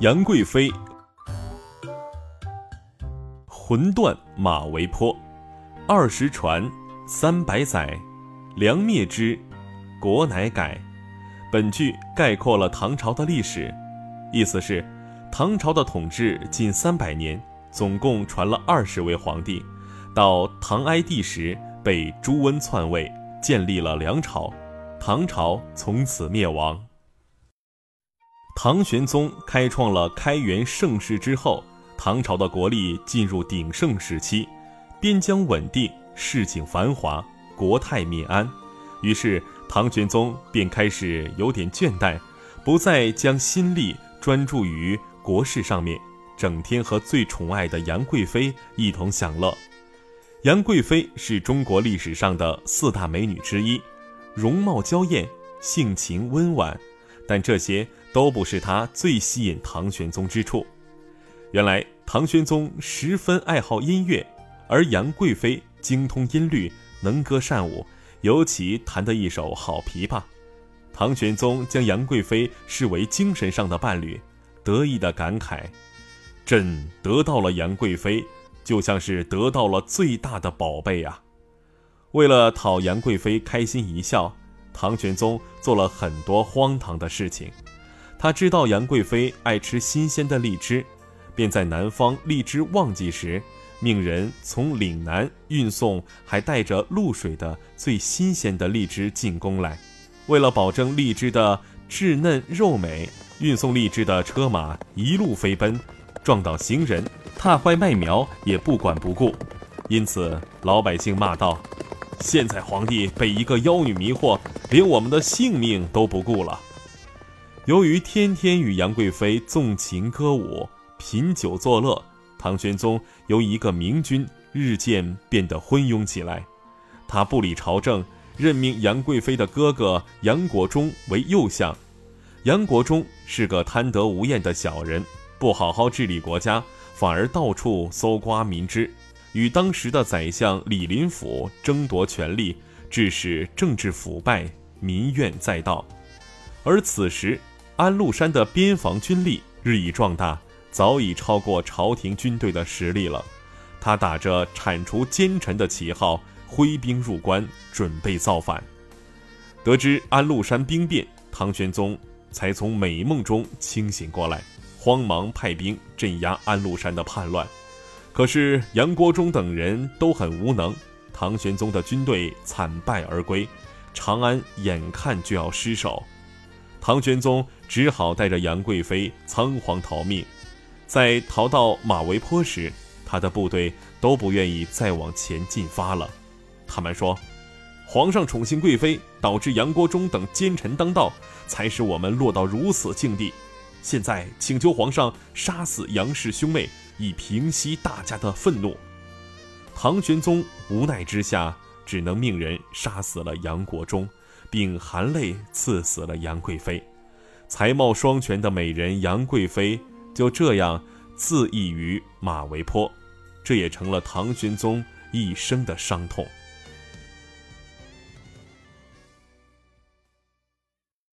杨贵妃。魂断马嵬坡，二十传，三百载，梁灭之，国乃改。本句概括了唐朝的历史，意思是，唐朝的统治近三百年，总共传了二十位皇帝，到唐哀帝时被朱温篡位，建立了梁朝，唐朝从此灭亡。唐玄宗开创了开元盛世之后，唐朝的国力进入鼎盛时期，边疆稳定，市井繁华，国泰民安。于是唐玄宗便开始有点倦怠，不再将心力专注于国事上面，整天和最宠爱的杨贵妃一同享乐。杨贵妃是中国历史上的四大美女之一，容貌娇艳，性情温婉，但这些。都不是他最吸引唐玄宗之处。原来唐玄宗十分爱好音乐，而杨贵妃精通音律，能歌善舞，尤其弹得一手好琵琶。唐玄宗将杨贵妃视为精神上的伴侣，得意的感慨：“朕得到了杨贵妃，就像是得到了最大的宝贝啊！”为了讨杨贵妃开心一笑，唐玄宗做了很多荒唐的事情。他知道杨贵妃爱吃新鲜的荔枝，便在南方荔枝旺季时，命人从岭南运送还带着露水的最新鲜的荔枝进宫来。为了保证荔枝的稚嫩肉美，运送荔枝的车马一路飞奔，撞到行人、踏坏麦苗也不管不顾。因此，老百姓骂道：“现在皇帝被一个妖女迷惑，连我们的性命都不顾了。”由于天天与杨贵妃纵情歌舞、品酒作乐，唐玄宗由一个明君日渐变得昏庸起来。他不理朝政，任命杨贵妃的哥哥杨国忠为右相。杨国忠是个贪得无厌的小人，不好好治理国家，反而到处搜刮民脂，与当时的宰相李林甫争夺权力，致使政治腐败，民怨载道。而此时，安禄山的边防军力日益壮大，早已超过朝廷军队的实力了。他打着铲除奸臣的旗号，挥兵入关，准备造反。得知安禄山兵变，唐玄宗才从美梦中清醒过来，慌忙派兵镇压安禄山的叛乱。可是杨国忠等人都很无能，唐玄宗的军队惨败而归，长安眼看就要失守。唐玄宗只好带着杨贵妃仓皇逃命，在逃到马嵬坡时，他的部队都不愿意再往前进发了。他们说：“皇上宠幸贵妃，导致杨国忠等奸臣当道，才使我们落到如此境地。现在请求皇上杀死杨氏兄妹，以平息大家的愤怒。”唐玄宗无奈之下，只能命人杀死了杨国忠。并含泪赐死了杨贵妃，才貌双全的美人杨贵妃就这样自缢于马嵬坡，这也成了唐玄宗一生的伤痛。